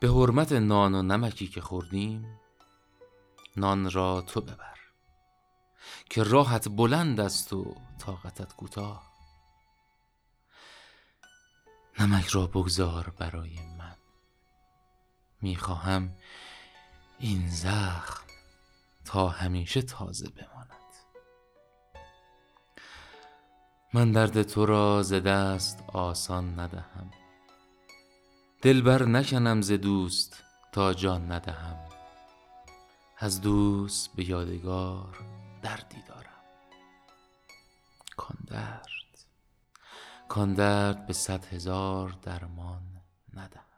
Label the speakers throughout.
Speaker 1: به حرمت نان و نمکی که خوردیم نان را تو ببر که راحت بلند است و طاقتت کوتاه. نمک را بگذار برای من. می‌خواهم این زخم تا همیشه تازه بماند. من درد تو را ز دست آسان ندهم. دل بر نکنم ز دوست تا جان ندهم. از دوست به یادگار دردی دارم. کان درد کان درد به صد هزار درمان ندهم.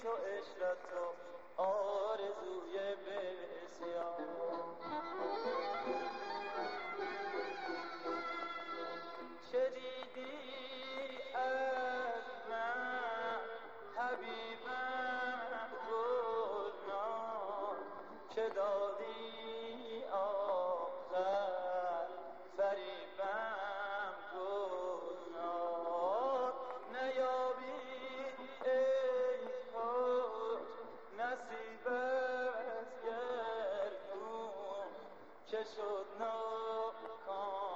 Speaker 2: عیش و عشرت و آرزوی بسیار. چه دیدی از من حبیبم گلنار؟ چه که شد ناکام